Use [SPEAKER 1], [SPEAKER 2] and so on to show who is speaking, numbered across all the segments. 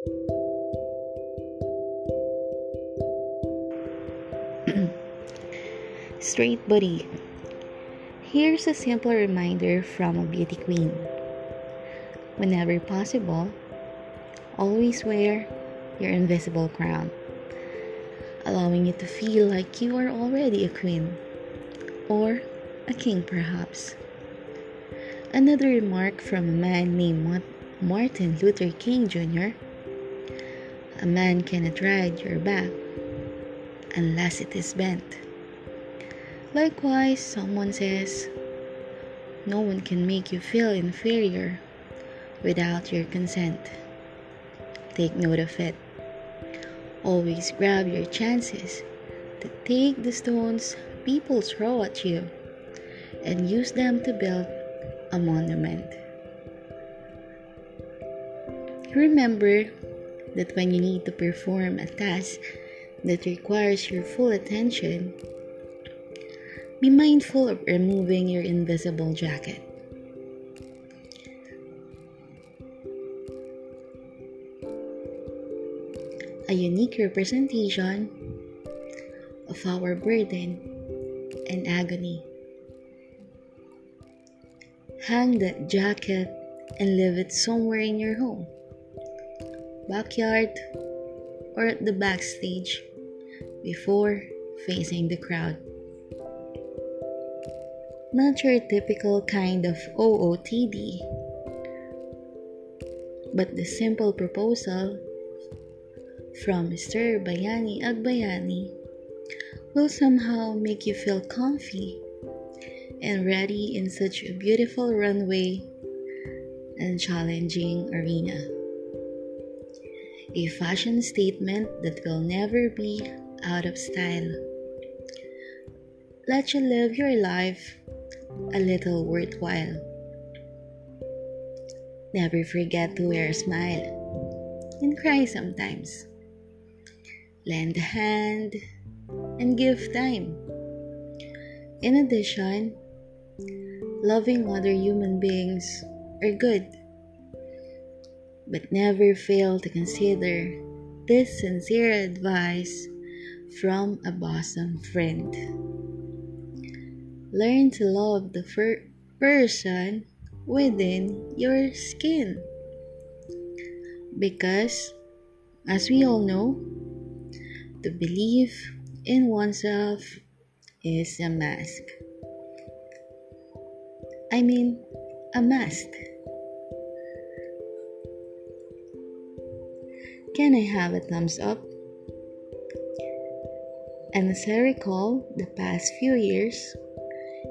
[SPEAKER 1] Straight Buddy. Here's a simple reminder from a beauty queen. Whenever possible, always wear your invisible crown, allowing you to feel like you are already a queen or a king, perhaps. Another remark from a man named Martin Luther King Jr. A man cannot ride your back unless it is bent. Likewise, someone says, No one can make you feel inferior without your consent. Take note of it. Always grab your chances to take the stones people throw at you and use them to build a monument. Remember that when you need to perform a task that requires your full attention, be mindful of removing your invisible jacket. A unique representation of our burden and agony. Hang that jacket and leave it somewhere in your home, backyard, or at the backstage before facing the crowd not your typical kind of OOTD, but the simple proposal from Mr. Bayani Agbayani will somehow make you feel comfy and ready in such a beautiful runway and challenging arena. A fashion statement that will never be out of style. Let you live your life a little worthwhile. Never forget to wear a smile and cry sometimes. Lend a hand and give time. In addition, loving other human beings are good, but never fail to consider this sincere advice from a bosom friend. Learn to love the fir- person within your skin. Because, as we all know, to believe in oneself is a mask. I mean, a mask. Can I have a thumbs up? And as I recall, the past few years,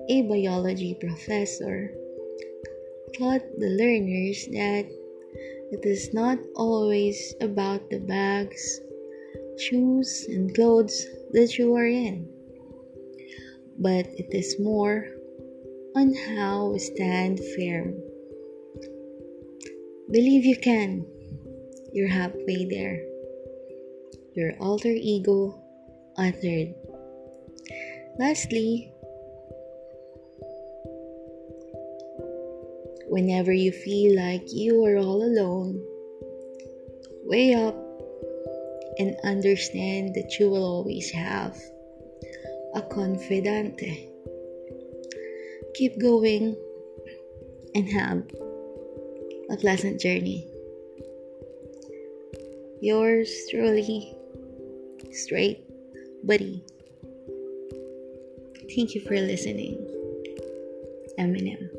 [SPEAKER 1] a biology professor taught the learners that it is not always about the bags, shoes, and clothes that you are in, but it is more on how we stand firm. Believe you can, you're halfway there. Your alter ego uttered. Lastly, Whenever you feel like you are all alone, wake up and understand that you will always have a confidante. Keep going and have a pleasant journey. Yours truly, Straight Buddy. Thank you for listening. Eminem.